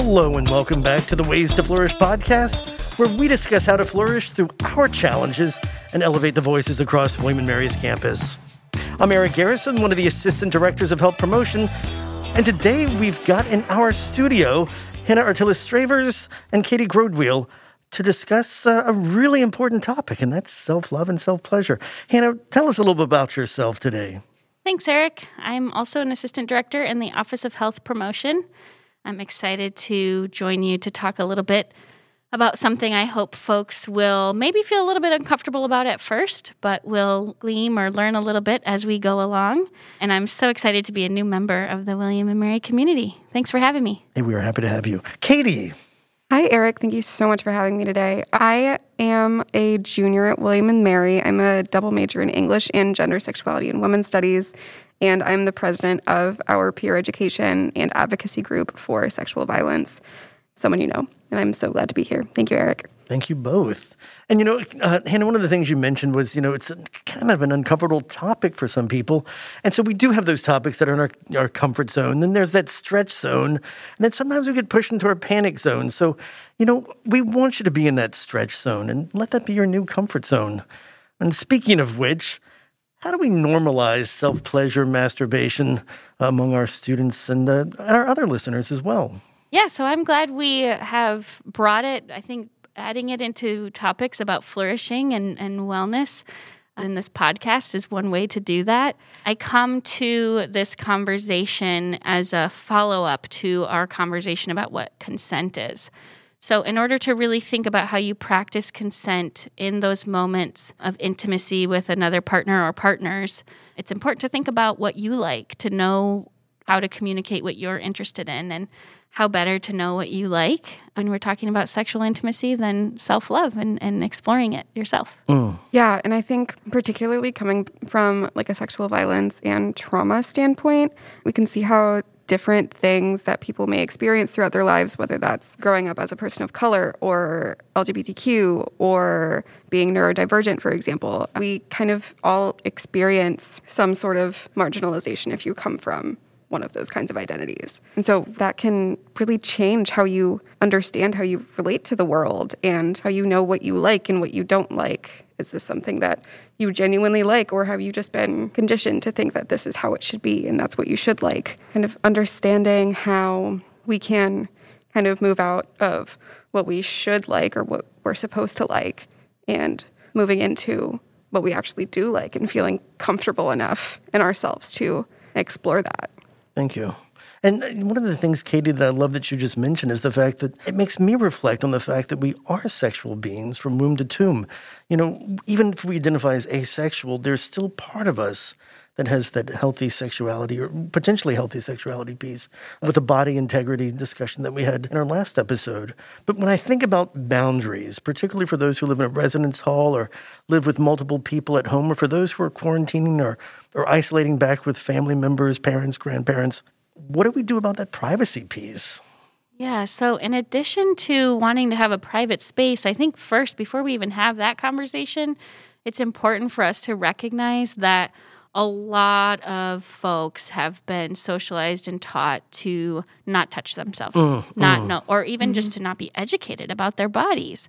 Hello, and welcome back to the Ways to Flourish podcast, where we discuss how to flourish through our challenges and elevate the voices across William & Mary's campus. I'm Eric Garrison, one of the assistant directors of health promotion, and today we've got in our studio Hannah Artilis Stravers and Katie Grodwheel to discuss uh, a really important topic, and that's self love and self pleasure. Hannah, tell us a little bit about yourself today. Thanks, Eric. I'm also an assistant director in the Office of Health Promotion. I'm excited to join you to talk a little bit about something I hope folks will maybe feel a little bit uncomfortable about at first, but will gleam or learn a little bit as we go along. And I'm so excited to be a new member of the William and Mary community. Thanks for having me. Hey, we are happy to have you. Katie. Hi, Eric. Thank you so much for having me today. I am a junior at William and Mary. I'm a double major in English and gender, sexuality, and women's studies and I'm the president of our peer education and advocacy group for sexual violence. Someone you know, and I'm so glad to be here. Thank you, Eric. Thank you both. And you know, uh, Hannah, one of the things you mentioned was, you know, it's kind of an uncomfortable topic for some people. And so we do have those topics that are in our, our comfort zone. Then there's that stretch zone. And then sometimes we get pushed into our panic zone. So, you know, we want you to be in that stretch zone and let that be your new comfort zone. And speaking of which, how do we normalize self pleasure masturbation among our students and, uh, and our other listeners as well? Yeah, so I'm glad we have brought it, I think, adding it into topics about flourishing and, and wellness in this podcast is one way to do that. I come to this conversation as a follow up to our conversation about what consent is. So, in order to really think about how you practice consent in those moments of intimacy with another partner or partners, it's important to think about what you like, to know how to communicate what you're interested in, and how better to know what you like when we're talking about sexual intimacy than self love and, and exploring it yourself. Mm. Yeah. And I think, particularly coming from like a sexual violence and trauma standpoint, we can see how different things that people may experience throughout their lives, whether that's growing up as a person of color or LGBTQ or being neurodivergent, for example. We kind of all experience some sort of marginalization if you come from one of those kinds of identities. And so that can really change how you understand how you relate to the world and how you know what you like and what you don't like. Is this something that you genuinely like, or have you just been conditioned to think that this is how it should be and that's what you should like? Kind of understanding how we can kind of move out of what we should like or what we're supposed to like and moving into what we actually do like and feeling comfortable enough in ourselves to explore that. Thank you. And uh, one of the things, Katie, that I love that you just mentioned is the fact that it makes me reflect on the fact that we are sexual beings from womb to tomb. You know, even if we identify as asexual, there's still part of us that has that healthy sexuality or potentially healthy sexuality piece with the body integrity discussion that we had in our last episode. But when I think about boundaries, particularly for those who live in a residence hall or live with multiple people at home, or for those who are quarantining or, or isolating back with family members, parents, grandparents, what do we do about that privacy piece? Yeah, so in addition to wanting to have a private space, I think first, before we even have that conversation, it's important for us to recognize that a lot of folks have been socialized and taught to not touch themselves, mm, not mm. know, or even mm-hmm. just to not be educated about their bodies,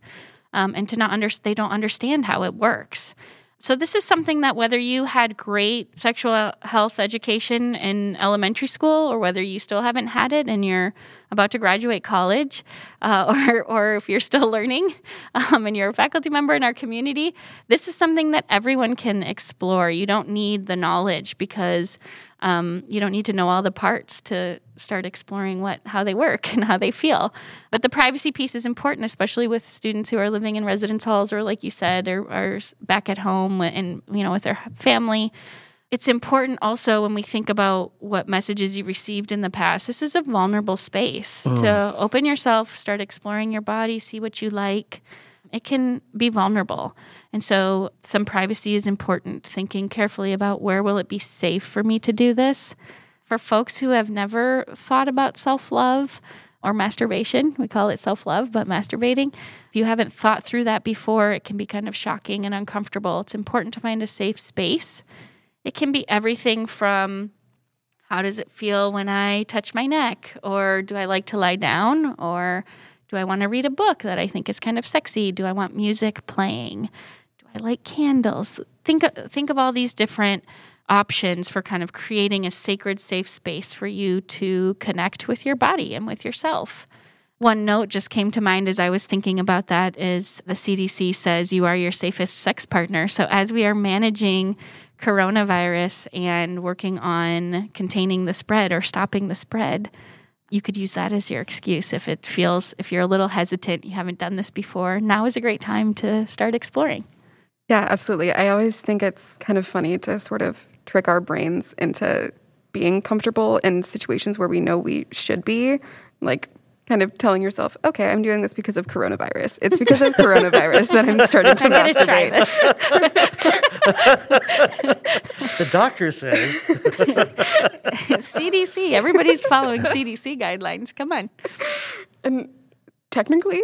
um, and to not understand. They don't understand how it works. So, this is something that whether you had great sexual health education in elementary school or whether you still haven't had it and you're about to graduate college, uh, or, or if you're still learning um, and you're a faculty member in our community, this is something that everyone can explore. You don't need the knowledge because um, you don't need to know all the parts to start exploring what how they work and how they feel. But the privacy piece is important, especially with students who are living in residence halls or, like you said, are, are back at home and you know with their family. It's important also when we think about what messages you received in the past. This is a vulnerable space mm. to open yourself, start exploring your body, see what you like it can be vulnerable. And so some privacy is important, thinking carefully about where will it be safe for me to do this. For folks who have never thought about self-love or masturbation, we call it self-love, but masturbating, if you haven't thought through that before, it can be kind of shocking and uncomfortable. It's important to find a safe space. It can be everything from how does it feel when I touch my neck? Or do I like to lie down? Or do I want to read a book that I think is kind of sexy? Do I want music playing? Do I like candles? Think think of all these different options for kind of creating a sacred safe space for you to connect with your body and with yourself. One note just came to mind as I was thinking about that is the CDC says you are your safest sex partner. So as we are managing coronavirus and working on containing the spread or stopping the spread, you could use that as your excuse if it feels if you're a little hesitant, you haven't done this before. Now is a great time to start exploring. Yeah, absolutely. I always think it's kind of funny to sort of trick our brains into being comfortable in situations where we know we should be. Like kind of telling yourself, okay, I'm doing this because of coronavirus. It's because of coronavirus that I'm starting to I'm masturbate. the doctor says. CDC, everybody's following CDC guidelines. Come on. And technically,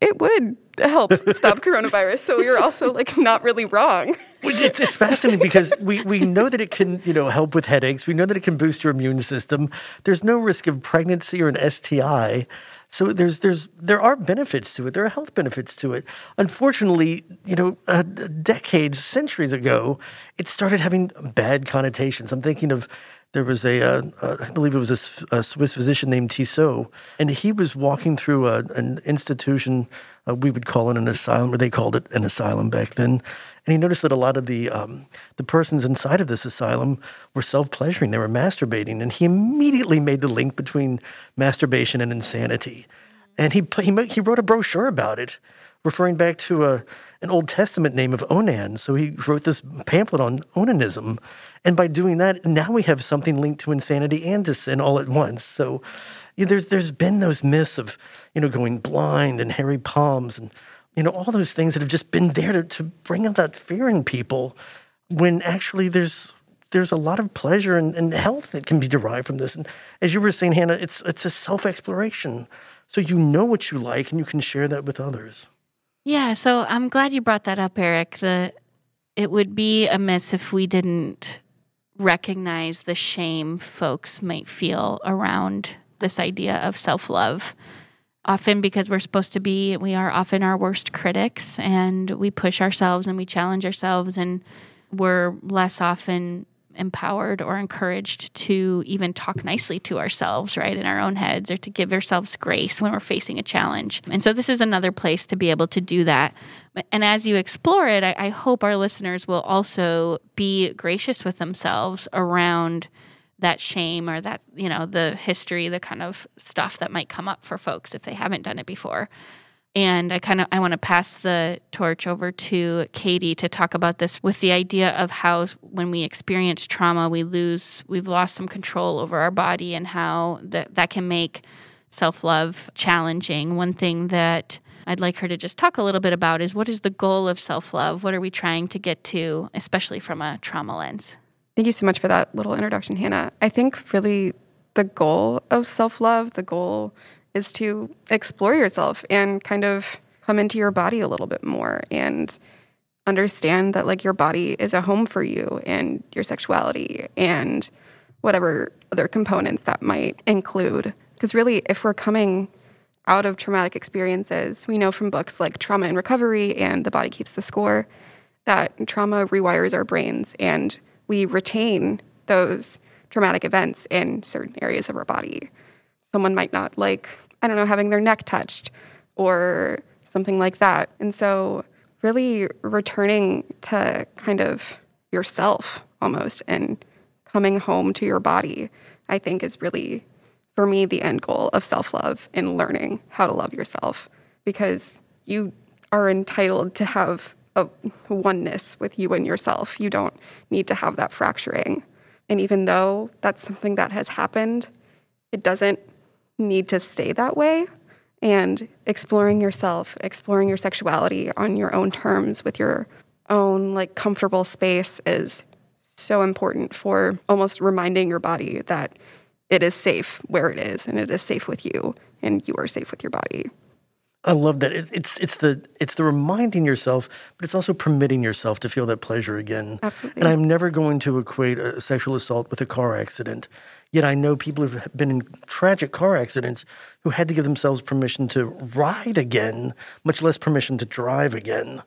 it would help stop coronavirus. So you're also like not really wrong. It's, it's fascinating because we, we know that it can you know help with headaches. We know that it can boost your immune system. There's no risk of pregnancy or an STI. So there's there's there are benefits to it. There are health benefits to it. Unfortunately, you know, uh, decades, centuries ago, it started having bad connotations. I'm thinking of there was a, uh, uh, I believe it was a, a, Swiss physician named Tissot, and he was walking through a, an institution, uh, we would call it an asylum, or they called it an asylum back then. And he noticed that a lot of the um, the persons inside of this asylum were self pleasuring; they were masturbating, and he immediately made the link between masturbation and insanity. And he he he wrote a brochure about it, referring back to a an Old Testament name of Onan. So he wrote this pamphlet on onanism. And by doing that, now we have something linked to insanity and to sin all at once. So there's there's been those myths of, you know, going blind and hairy palms and you know, all those things that have just been there to, to bring out that fear in people when actually there's there's a lot of pleasure and, and health that can be derived from this. And as you were saying, Hannah, it's it's a self-exploration. So you know what you like and you can share that with others. Yeah, so I'm glad you brought that up, Eric. The it would be amiss if we didn't recognize the shame folks might feel around this idea of self-love. Often because we're supposed to be we are often our worst critics and we push ourselves and we challenge ourselves and we're less often empowered or encouraged to even talk nicely to ourselves, right, in our own heads, or to give ourselves grace when we're facing a challenge. And so, this is another place to be able to do that. And as you explore it, I, I hope our listeners will also be gracious with themselves around that shame or that, you know, the history, the kind of stuff that might come up for folks if they haven't done it before. And i kind of i want to pass the torch over to katie to talk about this with the idea of how when we experience trauma we lose we've lost some control over our body and how that that can make self-love challenging. One thing that i'd like her to just talk a little bit about is what is the goal of self-love? What are we trying to get to especially from a trauma lens thank you so much for that little introduction hannah. I think really the goal of self-love the goal is to explore yourself and kind of come into your body a little bit more and understand that like your body is a home for you and your sexuality and whatever other components that might include. Because really if we're coming out of traumatic experiences we know from books like trauma and recovery and the body keeps the score that trauma rewires our brains and we retain those traumatic events in certain areas of our body someone might not like, I don't know, having their neck touched or something like that. And so, really returning to kind of yourself almost and coming home to your body, I think is really, for me, the end goal of self love and learning how to love yourself because you are entitled to have a oneness with you and yourself. You don't need to have that fracturing. And even though that's something that has happened, it doesn't need to stay that way. And exploring yourself, exploring your sexuality on your own terms with your own like comfortable space is so important for almost reminding your body that it is safe where it is and it is safe with you and you are safe with your body. I love that. it's it's the it's the reminding yourself, but it's also permitting yourself to feel that pleasure again. Absolutely. And I'm never going to equate a sexual assault with a car accident Yet I know people who've been in tragic car accidents who had to give themselves permission to ride again, much less permission to drive again.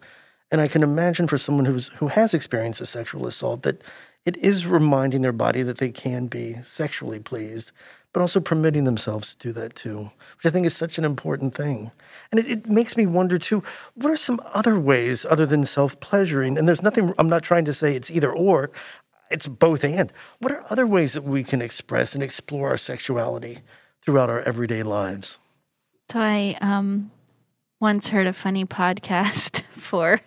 And I can imagine for someone who's who has experienced a sexual assault that it is reminding their body that they can be sexually pleased, but also permitting themselves to do that too, which I think is such an important thing. And it, it makes me wonder too, what are some other ways other than self pleasuring? And there's nothing, I'm not trying to say it's either or, it's both and. What are other ways that we can express and explore our sexuality throughout our everyday lives? So I um, once heard a funny podcast for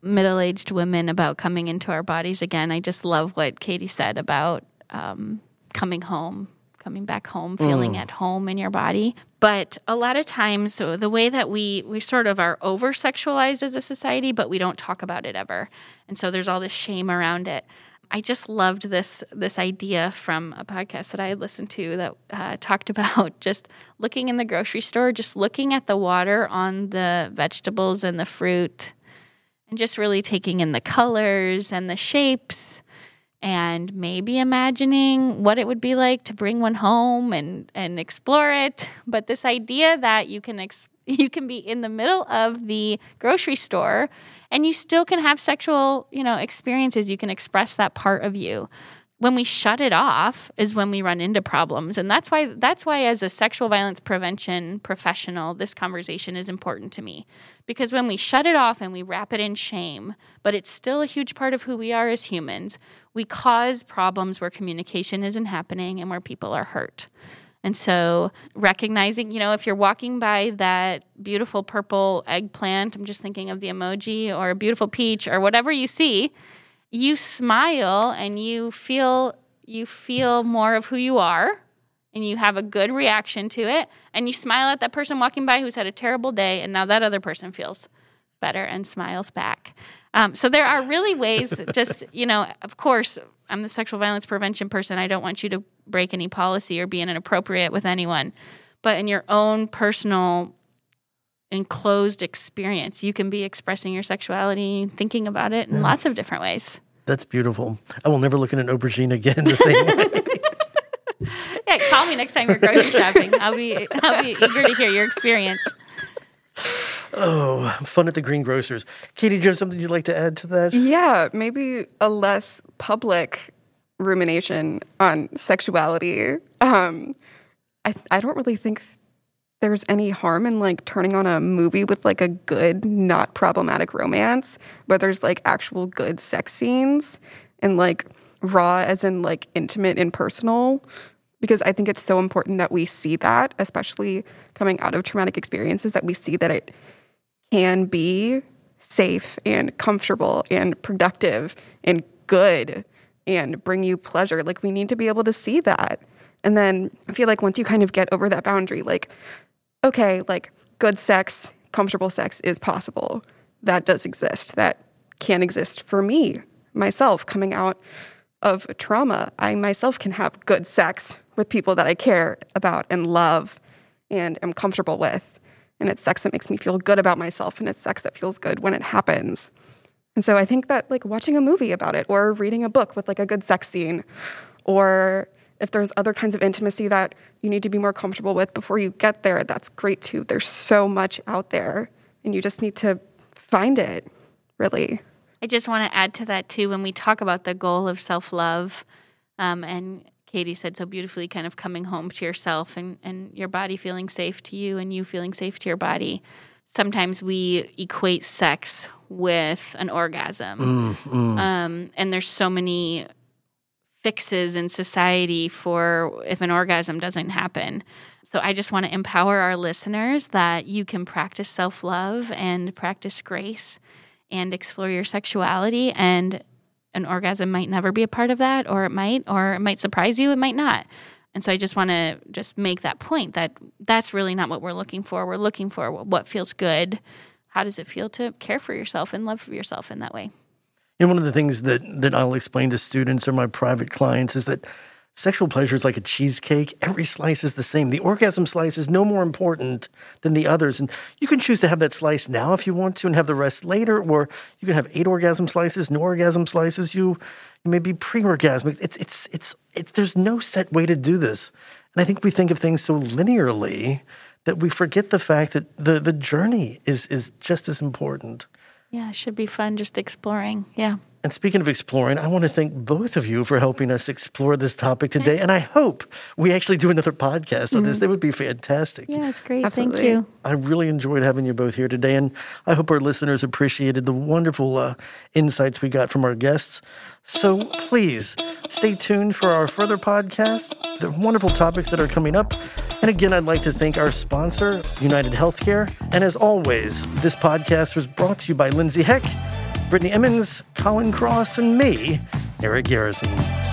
middle aged women about coming into our bodies again. I just love what Katie said about um, coming home, coming back home, feeling mm. at home in your body. But a lot of times, so the way that we we sort of are over sexualized as a society, but we don't talk about it ever, and so there's all this shame around it. I just loved this this idea from a podcast that I had listened to that uh, talked about just looking in the grocery store, just looking at the water on the vegetables and the fruit, and just really taking in the colors and the shapes, and maybe imagining what it would be like to bring one home and and explore it. But this idea that you can ex- you can be in the middle of the grocery store and you still can have sexual, you know, experiences. You can express that part of you. When we shut it off is when we run into problems. And that's why that's why as a sexual violence prevention professional, this conversation is important to me. Because when we shut it off and we wrap it in shame, but it's still a huge part of who we are as humans, we cause problems where communication isn't happening and where people are hurt. And so recognizing, you know, if you're walking by that beautiful purple eggplant, I'm just thinking of the emoji or a beautiful peach or whatever you see, you smile and you feel you feel more of who you are and you have a good reaction to it and you smile at that person walking by who's had a terrible day and now that other person feels better and smiles back. Um, so there are really ways, just, you know, of course, I'm the sexual violence prevention person. I don't want you to break any policy or be inappropriate with anyone. But in your own personal enclosed experience, you can be expressing your sexuality, thinking about it in yeah. lots of different ways. That's beautiful. I will never look at an aubergine again the same way. yeah, call me next time you're grocery shopping. I'll be I'll be eager to hear your experience. Oh, fun at the greengrocers. Katie, do you have something you'd like to add to that? Yeah, maybe a less public rumination on sexuality. Um, I I don't really think there's any harm in like turning on a movie with like a good, not problematic romance, where there's like actual good sex scenes and like raw, as in like intimate and personal. Because I think it's so important that we see that, especially coming out of traumatic experiences, that we see that it can be safe and comfortable and productive and good and bring you pleasure. Like we need to be able to see that. And then I feel like once you kind of get over that boundary, like, okay, like good sex, comfortable sex is possible. That does exist. That can exist for me, myself, coming out of trauma. I myself can have good sex with people that I care about and love and am comfortable with. And it's sex that makes me feel good about myself, and it's sex that feels good when it happens. And so I think that like watching a movie about it or reading a book with like a good sex scene or if there's other kinds of intimacy that you need to be more comfortable with before you get there, that's great too. There's so much out there and you just need to find it, really. I just want to add to that too when we talk about the goal of self love, um, and Katie said so beautifully, kind of coming home to yourself and, and your body feeling safe to you and you feeling safe to your body. Sometimes we equate sex with an orgasm. Mm, mm. Um, and there's so many fixes in society for if an orgasm doesn't happen. So I just want to empower our listeners that you can practice self love and practice grace and explore your sexuality. And an orgasm might never be a part of that, or it might, or it might surprise you, it might not. And so I just want to just make that point that that's really not what we're looking for. We're looking for what feels good how does it feel to care for yourself and love yourself in that way? And one of the things that, that I'll explain to students or my private clients is that sexual pleasure is like a cheesecake. Every slice is the same. The orgasm slice is no more important than the others. And you can choose to have that slice now if you want to and have the rest later, or you can have eight orgasm slices, no orgasm slices. You you may be pre-orgasmic. It's it's it's it's there's no set way to do this. And I think we think of things so linearly that we forget the fact that the the journey is is just as important. Yeah, it should be fun just exploring. Yeah. And speaking of exploring, I want to thank both of you for helping us explore this topic today. And I hope we actually do another podcast on this. That would be fantastic. Yeah, it's great. Absolutely. Thank you. I really enjoyed having you both here today, and I hope our listeners appreciated the wonderful uh, insights we got from our guests. So please stay tuned for our further podcasts, the wonderful topics that are coming up. And again, I'd like to thank our sponsor, United Healthcare. And as always, this podcast was brought to you by Lindsay Heck, Brittany Emmons, Colin Cross, and me, Eric Garrison.